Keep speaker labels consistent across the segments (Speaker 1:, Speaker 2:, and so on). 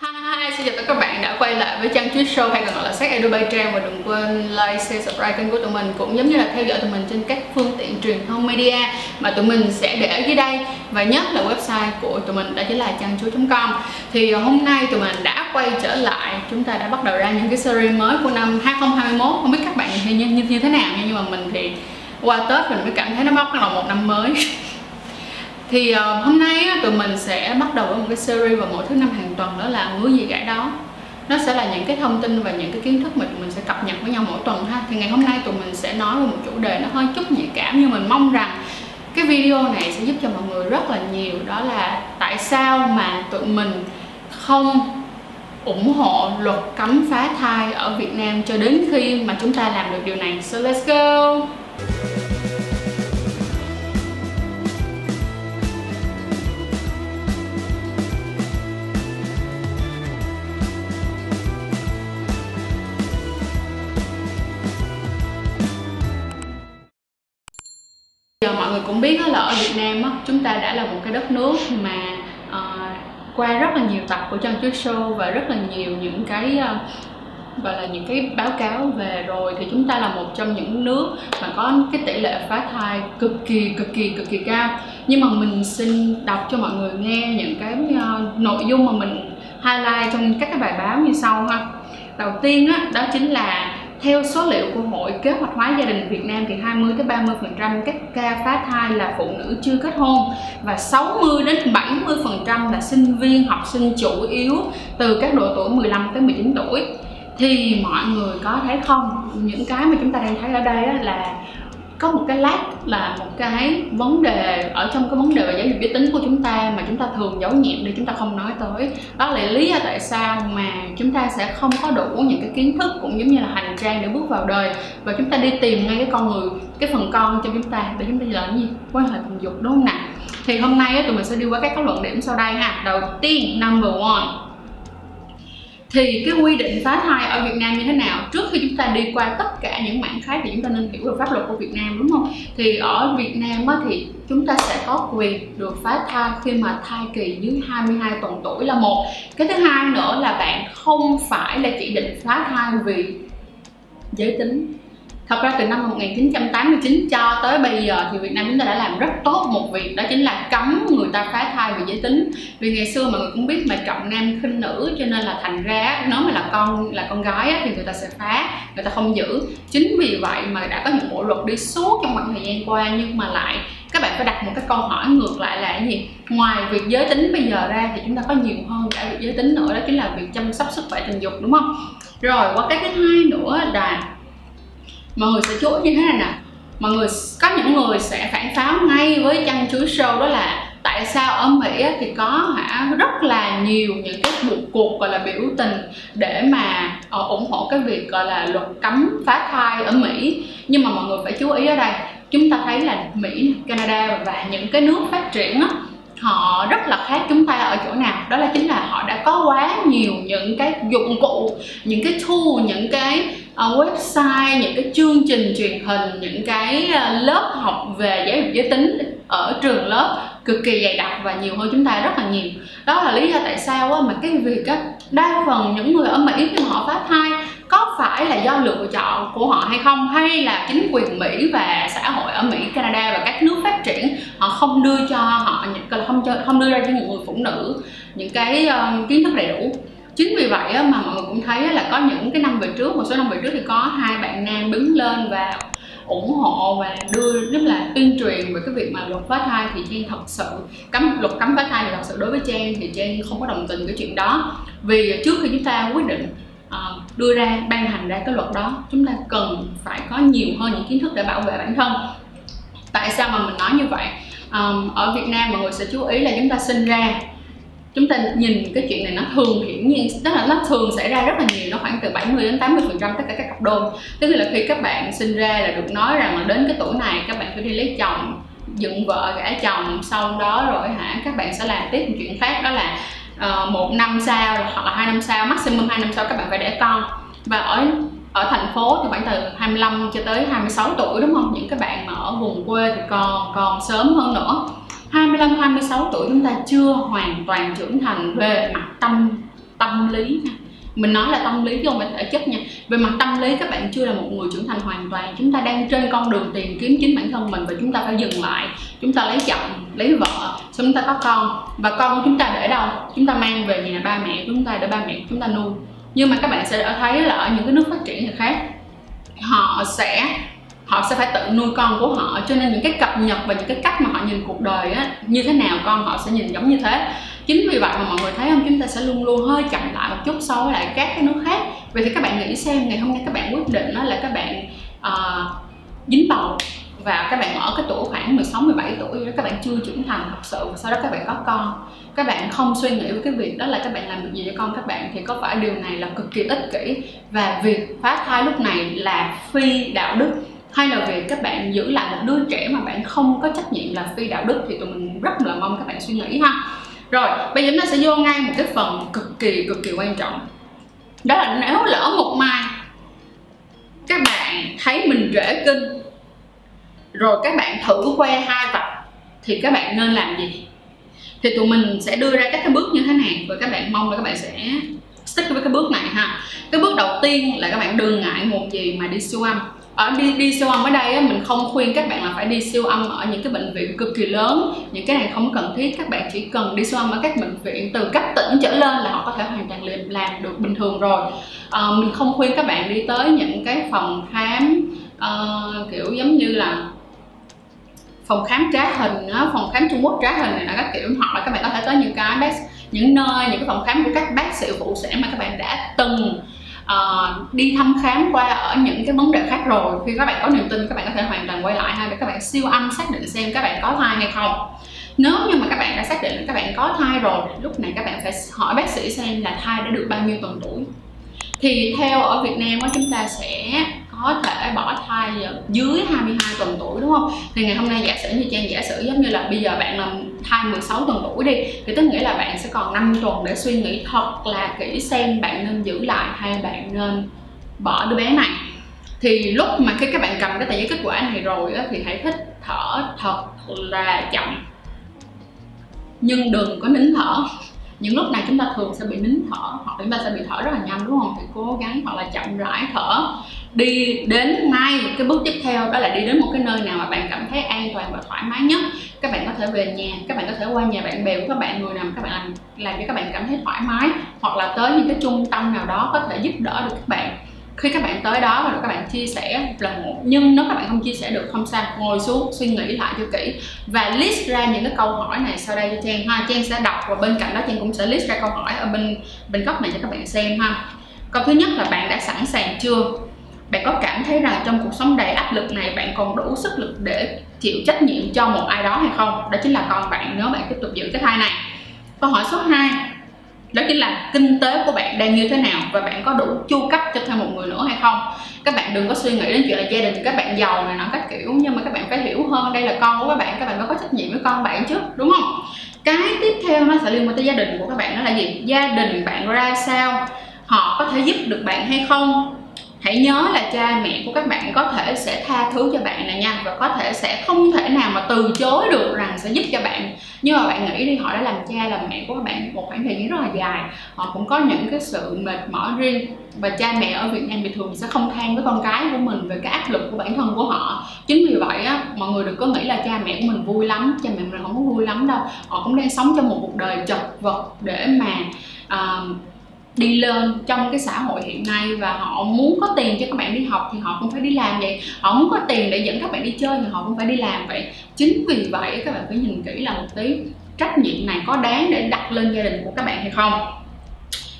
Speaker 1: Hi, xin chào tất cả các bạn đã quay lại với Trang Twitch Show hay còn gọi là Sách Edu Bay Trang và đừng quên like, share, subscribe kênh của tụi mình cũng giống như là theo dõi tụi mình trên các phương tiện truyền thông media mà tụi mình sẽ để ở dưới đây. Và nhất là website của tụi mình đó chính là trang com. Thì ờ, hôm nay tụi mình đã quay trở lại chúng ta đã bắt đầu ra những cái series mới của năm 2021 không biết các bạn như, như, như thế nào nha nhưng mà mình thì qua Tết mình mới cảm thấy nó bắt đầu một năm mới. thì uh, hôm nay á, tụi mình sẽ bắt đầu với một cái series vào mỗi thứ năm hàng tuần đó là ngứa gì gãi đó. Nó sẽ là những cái thông tin và những cái kiến thức mà tụi mình sẽ cập nhật với nhau mỗi tuần ha. Thì ngày hôm nay tụi mình sẽ nói về một chủ đề nó hơi chút nhạy cảm nhưng mình mong rằng cái video này sẽ giúp cho mọi người rất là nhiều. Đó là tại sao mà tụi mình không ủng hộ luật cấm phá thai ở Việt Nam cho đến khi mà chúng ta làm được điều này. So let's go! Giờ mọi người cũng biết là ở Việt Nam đó, chúng ta đã là một cái đất nước mà uh, qua rất là nhiều tập của chân chúa Show và rất là nhiều những cái uh, gọi là những cái báo cáo về rồi thì chúng ta là một trong những nước mà có cái tỷ lệ phá thai cực kỳ cực kỳ cực kỳ cao. Nhưng mà mình xin đọc cho mọi người nghe những cái uh, nội dung mà mình highlight trong các cái bài báo như sau ha. Đầu tiên đó, đó chính là theo số liệu của Hội Kế hoạch hóa gia đình Việt Nam thì 20 tới 30% các ca phá thai là phụ nữ chưa kết hôn và 60 đến 70% là sinh viên học sinh chủ yếu từ các độ tuổi 15 tới 19 tuổi. Thì mọi người có thấy không, những cái mà chúng ta đang thấy ở đây là có một cái lát là một cái vấn đề ở trong cái vấn đề về giáo dục giới tính của chúng ta mà chúng ta thường giấu nhẹm đi chúng ta không nói tới. Đó là lý do tại sao mà chúng ta sẽ không có đủ những cái kiến thức cũng giống như là hành trang để bước vào đời. Và chúng ta đi tìm ngay cái con người, cái phần con cho chúng ta để chúng ta làm gì? Quan hệ tình dục, đúng không nào? Thì hôm nay tụi mình sẽ đi qua các luận điểm sau đây ha. Đầu tiên, number one thì cái quy định phá thai ở Việt Nam như thế nào? Trước khi chúng ta đi qua tất cả những mảng khác thì chúng ta nên hiểu về pháp luật của Việt Nam đúng không? Thì ở Việt Nam á, thì chúng ta sẽ có quyền được phá thai khi mà thai kỳ dưới 22 tuần tuổi là một. Cái thứ hai nữa là bạn không phải là chỉ định phá thai vì giới tính Thật ra từ năm 1989 cho tới bây giờ thì Việt Nam chúng ta đã làm rất tốt một việc, đó chính là cấm người ta phá thai về giới tính. Vì ngày xưa mọi người cũng biết mà trọng nam khinh nữ, cho nên là thành ra nếu mà là con là con gái thì người ta sẽ phá, người ta không giữ. Chính vì vậy mà đã có những bộ luật đi suốt trong khoảng thời gian qua, nhưng mà lại các bạn phải đặt một cái câu hỏi ngược lại là cái gì? Ngoài việc giới tính bây giờ ra thì chúng ta có nhiều hơn cả việc giới tính nữa, đó chính là việc chăm sóc sức khỏe tình dục, đúng không? Rồi qua cái thứ hai nữa là mọi người sẽ chú ý như thế này nè. Mọi người có những người sẽ phản pháo ngay với chăn chuối show đó là tại sao ở Mỹ thì có hả rất là nhiều những cái buộc cuộc gọi là biểu tình để mà ờ, ủng hộ cái việc gọi là luật cấm phá thai ở Mỹ. Nhưng mà mọi người phải chú ý ở đây chúng ta thấy là Mỹ, Canada và những cái nước phát triển á, họ rất là khác chúng ta ở chỗ nào. Đó là chính là họ đã có quá nhiều những cái dụng cụ những cái tool những cái uh, website những cái chương trình truyền hình những cái uh, lớp học về giáo dục giới tính ở trường lớp cực kỳ dày đặc và nhiều hơn chúng ta rất là nhiều. Đó là lý do tại sao á, mà cái việc á, đa phần những người ở mỹ khi họ phá thai có phải là do lựa chọn của họ hay không? Hay là chính quyền mỹ và xã hội ở mỹ canada và các nước phát triển họ không đưa cho họ những không cho không đưa ra cho những người phụ nữ những cái uh, kiến thức đầy đủ. Chính vì vậy á, mà mọi người cũng thấy là có những cái năm về trước một số năm về trước thì có hai bạn nam đứng lên và ủng hộ và đưa rất là tuyên truyền về cái việc mà luật phá thai thì trang thật sự cấm luật cấm phá thai thì thật sự đối với trang thì trang không có đồng tình cái chuyện đó. Vì trước khi chúng ta quyết định uh, đưa ra ban hành ra cái luật đó chúng ta cần phải có nhiều hơn những kiến thức để bảo vệ bản thân. Tại sao mà mình nói như vậy? Um, ở Việt Nam mọi người sẽ chú ý là chúng ta sinh ra chúng ta nhìn cái chuyện này nó thường hiển nhiên tức là nó thường xảy ra rất là nhiều nó khoảng từ 70 đến 80 phần trăm tất cả các cặp đôi. Tức là khi các bạn sinh ra là được nói rằng là đến cái tuổi này các bạn phải đi lấy chồng dựng vợ gả chồng sau đó rồi hả các bạn sẽ làm tiếp một chuyện khác đó là uh, một năm sau hoặc là hai năm sau maximum hai năm sau các bạn phải đẻ con. Và ở ở thành phố thì khoảng từ 25 cho tới 26 tuổi, đúng không? Những cái bạn mà ở vùng quê thì còn còn sớm hơn nữa. 25 26 tuổi chúng ta chưa hoàn toàn trưởng thành về mặt tâm tâm lý nha. Mình nói là tâm lý chứ không phải thể chất nha. Về mặt tâm lý các bạn chưa là một người trưởng thành hoàn toàn. Chúng ta đang trên con đường tìm kiếm chính bản thân mình và chúng ta phải dừng lại. Chúng ta lấy chồng, lấy vợ, xong chúng ta có con. Và con của chúng ta để đâu? Chúng ta mang về nhà ba mẹ, chúng ta để ba mẹ chúng ta nuôi nhưng mà các bạn sẽ thấy là ở những cái nước phát triển khác. Họ sẽ họ sẽ phải tự nuôi con của họ. Cho nên những cái cập nhật và những cái cách mà họ nhìn cuộc đời á như thế nào con họ sẽ nhìn giống như thế. Chính vì vậy mà mọi người thấy không? Chúng ta sẽ luôn luôn hơi chậm lại một chút so với lại các cái nước khác. Vậy thì các bạn nghĩ xem ngày hôm nay các bạn quyết định đó là các bạn uh, dính bầu và các bạn ở cái tuổi khoảng 16 17 tuổi đó, các bạn chưa trưởng thành thật sự, và sau đó các bạn có con. Các bạn không suy nghĩ về cái việc đó là các bạn làm được gì cho con các bạn, thì có phải điều này là cực kỳ ích kỷ. Và việc phá thai lúc này là phi đạo đức, hay là việc các bạn giữ lại một đứa trẻ mà bạn không có trách nhiệm là phi đạo đức, thì tụi mình rất là mong các bạn suy nghĩ ha. Rồi, bây giờ chúng ta sẽ vô ngay một cái phần cực kỳ cực kỳ quan trọng. Đó là nếu lỡ một mai các bạn thấy mình trễ kinh rồi các bạn thử khoe hai vạch thì các bạn nên làm gì? Thì tụi mình sẽ đưa ra các cái bước như thế này và các bạn mong là các bạn sẽ stick với cái bước này ha. Cái bước đầu tiên là các bạn đừng ngại một gì mà đi siêu âm. Ở đi đi siêu âm ở đây á, mình không khuyên các bạn là phải đi siêu âm ở những cái bệnh viện cực kỳ lớn. Những cái này không cần thiết các bạn chỉ cần đi siêu âm ở các bệnh viện từ cấp tỉnh trở lên là họ có thể hoàn toàn làm, làm được bình thường rồi. À, mình không khuyên các bạn đi tới những cái phòng khám uh, kiểu giống như là phòng khám trá hình phòng khám Trung Quốc trá hình này là các kiểu hoặc là các bạn có thể tới những cái bác những nơi những cái phòng khám của các bác sĩ phụ sản mà các bạn đã từng uh, đi thăm khám qua ở những cái vấn đề khác rồi. Khi các bạn có niềm tin các bạn có thể hoàn toàn quay lại ha để các bạn siêu âm xác định xem các bạn có thai hay không. Nếu như mà các bạn đã xác định là các bạn có thai rồi lúc này các bạn phải hỏi bác sĩ xem là thai đã được bao nhiêu tuần tuổi. Thì theo ở Việt Nam chúng ta sẽ có thể bỏ thai dưới 22 tuần tuổi đúng không? Thì ngày hôm nay giả sử như trang giả sử giống như là bây giờ bạn làm thai 16 tuần tuổi đi thì tức nghĩa là bạn sẽ còn 5 tuần để suy nghĩ thật là kỹ xem bạn nên giữ lại hay bạn nên bỏ đứa bé này. Thì lúc mà khi các bạn cầm cái tờ giấy kết quả này rồi á, thì hãy thích thở thật là chậm. Nhưng đừng có nín thở những lúc này chúng ta thường sẽ bị nín thở, hoặc chúng ta sẽ bị thở rất là nhanh, đúng không? Thì cố gắng hoặc là chậm rãi thở. Đi đến ngay cái bước tiếp theo, đó là đi đến một cái nơi nào mà bạn cảm thấy an toàn và thoải mái nhất. Các bạn có thể về nhà, các bạn có thể qua nhà bạn bè của các bạn, người nào các bạn làm làm cho các bạn cảm thấy thoải mái, hoặc là tới những cái trung tâm nào đó có thể giúp đỡ được các bạn khi các bạn tới đó và các bạn chia sẻ là một, nhưng nếu các bạn không chia sẻ được, không sao, ngồi xuống, suy nghĩ lại cho kỹ và list ra những cái câu hỏi này sau đây cho trang ha. Trang sẽ đọc và bên cạnh đó trang cũng sẽ list ra câu hỏi ở bên bên góc này cho các bạn xem ha. Câu thứ nhất là bạn đã sẵn sàng chưa? Bạn có cảm thấy rằng trong cuộc sống đầy áp lực này bạn còn đủ sức lực để chịu trách nhiệm cho một ai đó hay không? Đó chính là con bạn, nếu bạn tiếp tục giữ cái thai này. Câu hỏi số 2 đó chính là kinh tế của bạn đang như thế nào và bạn có đủ chu cấp cho thêm một người nữa hay không? Các bạn đừng có suy nghĩ đến chuyện là gia đình, các bạn giàu này nọ các kiểu, nhưng mà các bạn phải hiểu hơn đây là con của các bạn các bạn có trách nhiệm với con bạn chứ đúng không? Cái tiếp theo nó sẽ liên quan tới gia đình của các bạn đó là gì? Gia đình bạn ra sao? Họ có thể giúp được bạn hay không? Hãy nhớ là cha mẹ của các bạn có thể sẽ tha thứ cho bạn này nha và có thể sẽ không thể nào mà từ chối được rằng sẽ giúp cho bạn. Nhưng mà bạn nghĩ đi họ đã làm cha làm mẹ của các bạn một khoảng thời gian rất là dài. Họ cũng có những cái sự mệt mỏi riêng và cha mẹ ở Việt Nam thì thường sẽ không than với con cái của mình về cái áp lực của bản thân của họ. Chính vì vậy á mọi người đừng có nghĩ là cha mẹ của mình vui lắm cha mẹ mình không có vui lắm đâu. Họ cũng đang sống trong một cuộc đời chật vật để mà uh, đi lên trong cái xã hội hiện nay và họ muốn có tiền cho các bạn đi học thì họ cũng phải đi làm vậy. Họ muốn có tiền để dẫn các bạn đi chơi thì họ cũng phải đi làm vậy. Chính vì vậy các bạn phải nhìn kỹ là một tí, trách nhiệm này có đáng để đặt lên gia đình của các bạn hay không?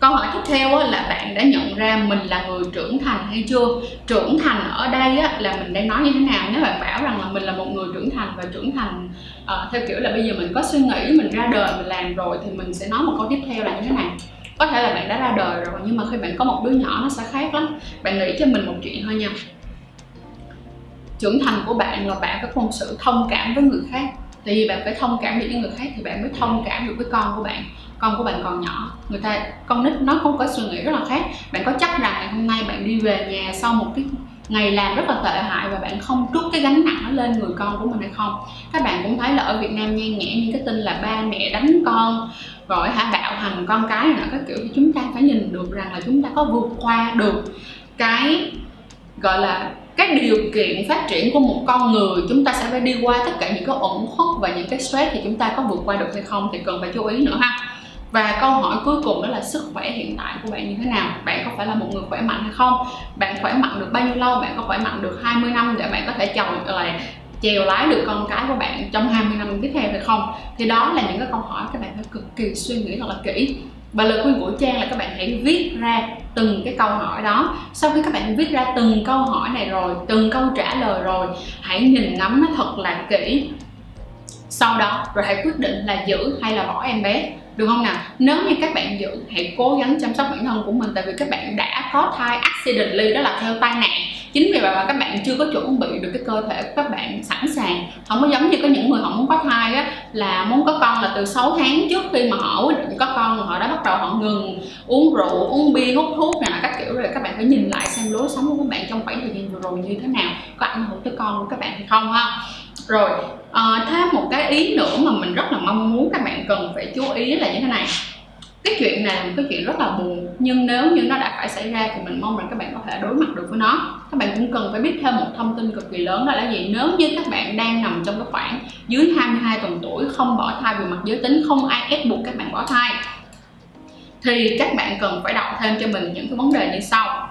Speaker 1: Câu hỏi tiếp theo là bạn đã nhận ra mình là người trưởng thành hay chưa? Trưởng thành ở đây là mình đang nói như thế nào? Nếu bạn bảo rằng là mình là một người trưởng thành và trưởng thành ờ, theo kiểu là bây giờ mình có suy nghĩ, mình ra đời, mình làm rồi thì mình sẽ nói một câu tiếp theo là như thế này có thể là bạn đã ra đời rồi, nhưng mà khi bạn có một đứa nhỏ nó sẽ khác lắm. Bạn nghĩ cho mình một chuyện thôi nha. Trưởng thành của bạn là bạn phải có một sự thông cảm với người khác. Tại vì bạn phải thông cảm được với người khác thì bạn mới thông cảm được với con của bạn. Con của bạn còn nhỏ. Người ta, con nít nó không có suy nghĩ rất là khác. Bạn có chắc rằng ngày hôm nay bạn đi về nhà sau một cái ngày làm rất là tệ hại và bạn không trút cái gánh nặng nó lên người con của mình hay không? Các bạn cũng thấy là ở Việt Nam nhan nhẽ những cái tin là ba mẹ đánh con gọi hả? Bạo hành con cái nữa các kiểu. Thì chúng ta phải nhìn được rằng là chúng ta có vượt qua được cái, gọi là các điều kiện phát triển của một con người. Chúng ta sẽ phải đi qua tất cả những cái ổn khuất và những cái stress thì chúng ta có vượt qua được hay không thì cần phải chú ý nữa ha. Và câu hỏi cuối cùng đó là sức khỏe hiện tại của bạn như thế nào? Bạn có phải là một người khỏe mạnh hay không? Bạn khỏe mạnh được bao nhiêu lâu? Bạn có khỏe mạnh được 20 năm để bạn có thể chồng lại chèo lái được con cái của bạn trong 20 năm tiếp theo hay không? Thì đó là những cái câu hỏi các bạn phải cực kỳ suy nghĩ thật là kỹ. Và lời khuyên của trang là các bạn hãy viết ra từng cái câu hỏi đó. Sau khi các bạn viết ra từng câu hỏi này rồi, từng câu trả lời rồi, hãy nhìn ngắm nó thật là kỹ. Sau đó, rồi hãy quyết định là giữ hay là bỏ em bé. Được không nào? Nếu như các bạn giữ, hãy cố gắng chăm sóc bản thân của mình. Tại vì các bạn đã có thai accidentally, đó là theo tai nạn chính vì vậy mà các bạn chưa có chuẩn bị được cái cơ thể của các bạn sẵn sàng. Không có giống như có những người họ muốn có thai á là muốn có con là từ 6 tháng trước khi mà họ quyết định có con họ đã bắt đầu họ ngừng uống rượu uống bia hút thuốc này là các kiểu rồi. Các bạn phải nhìn lại xem lối sống của các bạn trong khoảng thời gian vừa rồi như thế nào có ảnh hưởng tới con của các bạn hay không ha. Rồi à, thêm một cái ý nữa mà mình rất là mong muốn các bạn cần phải chú ý là như thế này cái chuyện này là một cái chuyện rất là buồn. Nhưng nếu như nó đã phải xảy ra thì mình mong rằng các bạn có thể đối mặt được với nó. Các bạn cũng cần phải biết thêm một thông tin cực kỳ lớn đó là gì. Nếu như các bạn đang nằm trong cái khoảng dưới 22 tuần tuổi, không bỏ thai vì mặt giới tính, không ai ép buộc các bạn bỏ thai, thì các bạn cần phải đọc thêm cho mình những cái vấn đề như sau.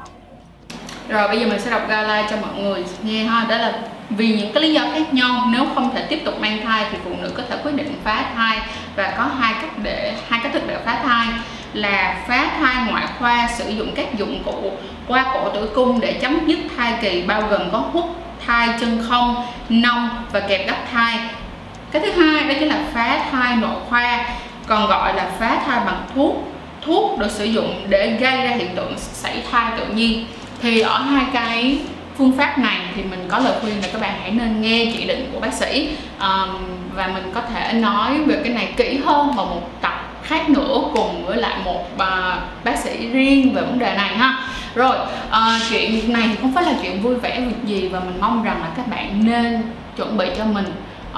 Speaker 1: Rồi bây giờ mình sẽ đọc gala cho mọi người nghe ha. Đó là vì những cái lý do khác nhau, nếu không thể tiếp tục mang thai thì phụ nữ có thể quyết định phá thai và có hai cách để, hai cách thức để phá thai. Là phá thai ngoại khoa, sử dụng các dụng cụ qua cổ tử cung để chấm dứt thai kỳ, bao gồm có hút thai chân không nông và kẹp đắp thai. Cái thứ hai đó chính là phá thai nội khoa, còn gọi là phá thai bằng thuốc. Thuốc được sử dụng để gây ra hiện tượng sảy thai tự nhiên. Thì ở hai cái phương pháp này thì mình có lời khuyên là các bạn hãy nên nghe chỉ định của bác sĩ um, và mình có thể nói về cái này kỹ hơn vào một tập khác nữa cùng với lại một uh, bác sĩ riêng về vấn đề này ha. Rồi uh, chuyện này không phải là chuyện vui vẻ việc gì và mình mong rằng là các bạn nên chuẩn bị cho mình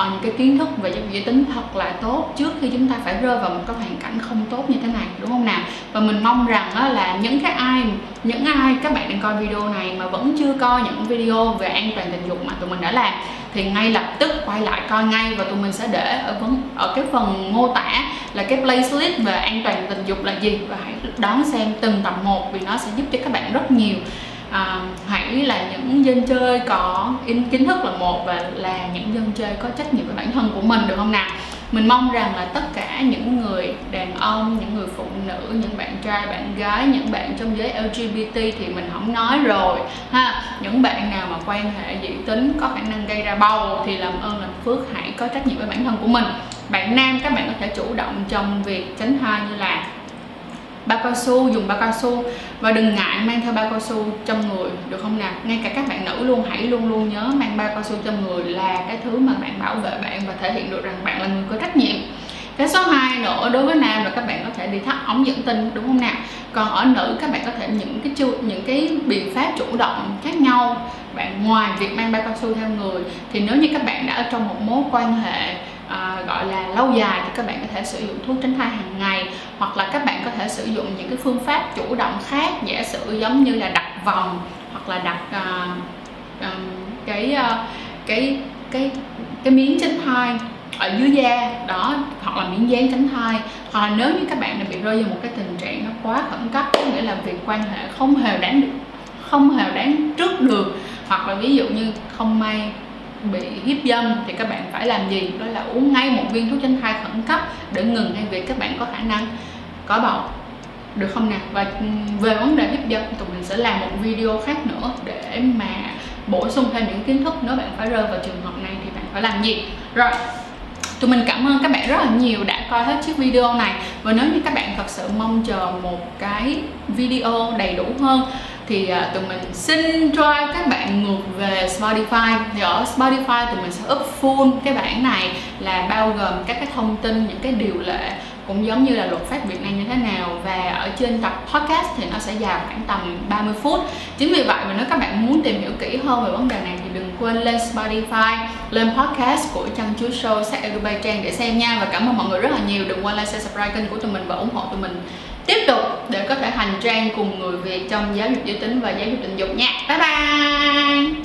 Speaker 1: uh, những cái kiến thức về giáo dục giới tính thật là tốt trước khi chúng ta phải rơi vào một cái hoàn cảnh không tốt như thế này đúng không nào? Và mình mong rằng uh, là những cái ai những ai các bạn đang coi video này mà vẫn chưa coi những video về an toàn tình dục mà tụi mình đã làm thì ngay lập tức quay lại coi ngay và tụi mình sẽ để ở vấn ở cái phần mô tả là cái playlist về an toàn tình dục là gì. Và hãy đón xem từng tập một vì nó sẽ giúp cho các bạn rất nhiều à, hãy là những dân chơi có in kiến thức là một và là những dân chơi có trách nhiệm với bản thân của mình được không nào? Mình mong rằng là tất cả những người đàn ông những người phụ nữ những bạn trai bạn gái những bạn trong giới lgbt thì mình không nói rồi ha? Những bạn nào mà quan hệ dị tính có khả năng gây ra bầu thì làm ơn làm phước hãy có trách nhiệm với bản thân của mình. Bạn nam các bạn có thể chủ động trong việc tránh thai như là bao cao su, dùng bao cao su. Và đừng ngại mang theo bao cao su trong người, được không nào? Ngay cả các bạn nữ luôn, hãy luôn luôn nhớ mang bao cao su trong người là cái thứ mà bạn bảo vệ bạn và thể hiện được rằng bạn là người có trách nhiệm. Cái số 2 nữa, đối với nam là các bạn có thể đi thắt ống dẫn tinh, đúng không nào? Còn ở nữ, các bạn có thể những cái chu, những cái biện pháp chủ động khác nhau. Bạn ngoài việc mang bao cao su theo người, thì nếu như các bạn đã ở trong một mối quan hệ à, gọi là lâu dài thì các bạn có thể sử dụng thuốc tránh thai hàng ngày hoặc là các bạn có thể sử dụng những cái phương pháp chủ động khác giả sử giống như là đặt vòng hoặc là đặt uh, um, cái uh, cái cái cái miếng tránh thai ở dưới da đó hoặc là miếng dán tránh thai. Hoặc là nếu như các bạn bị rơi vào một cái tình trạng nó quá khẩn cấp có nghĩa là việc quan hệ không hề đáng được không hề đáng trước được hoặc là ví dụ như không may bị hiếp dâm thì các bạn phải làm gì? Đó là uống ngay một viên thuốc tránh thai khẩn cấp để ngừng ngay việc các bạn có khả năng có bầu. Được không nào? Và ừ, về vấn đề hiếp dâm, tụi mình sẽ làm một video khác nữa để mà bổ sung thêm những kiến thức nếu bạn phải rơi vào trường hợp này thì bạn phải làm gì? Rồi, tụi mình cảm ơn các bạn rất là nhiều đã coi hết chiếc video này. Và nếu như các bạn thật sự mong chờ một cái video đầy đủ hơn thì uh, tụi mình xin cho các bạn ngược về Spotify. Thì ở Spotify tụi mình sẽ up full cái bản này là bao gồm các cái thông tin những cái điều lệ cũng giống như là luật pháp Việt Nam như thế nào. Và ở trên tập podcast thì nó sẽ dài khoảng tầm 30 phút. Chính vì vậy mà nếu các bạn muốn tìm hiểu kỹ hơn về vấn đề này thì đừng quên lên Spotify lên podcast của Chăm Chú Show sách Azerbaijan để xem nha. Và cảm ơn mọi người rất là nhiều. Đừng quên like share subscribe kênh của tụi mình và ủng hộ tụi mình tiếp tục để có thể hành trang cùng người Việt trong giáo dục giới tính và giáo dục tình dục nha. Bye bye!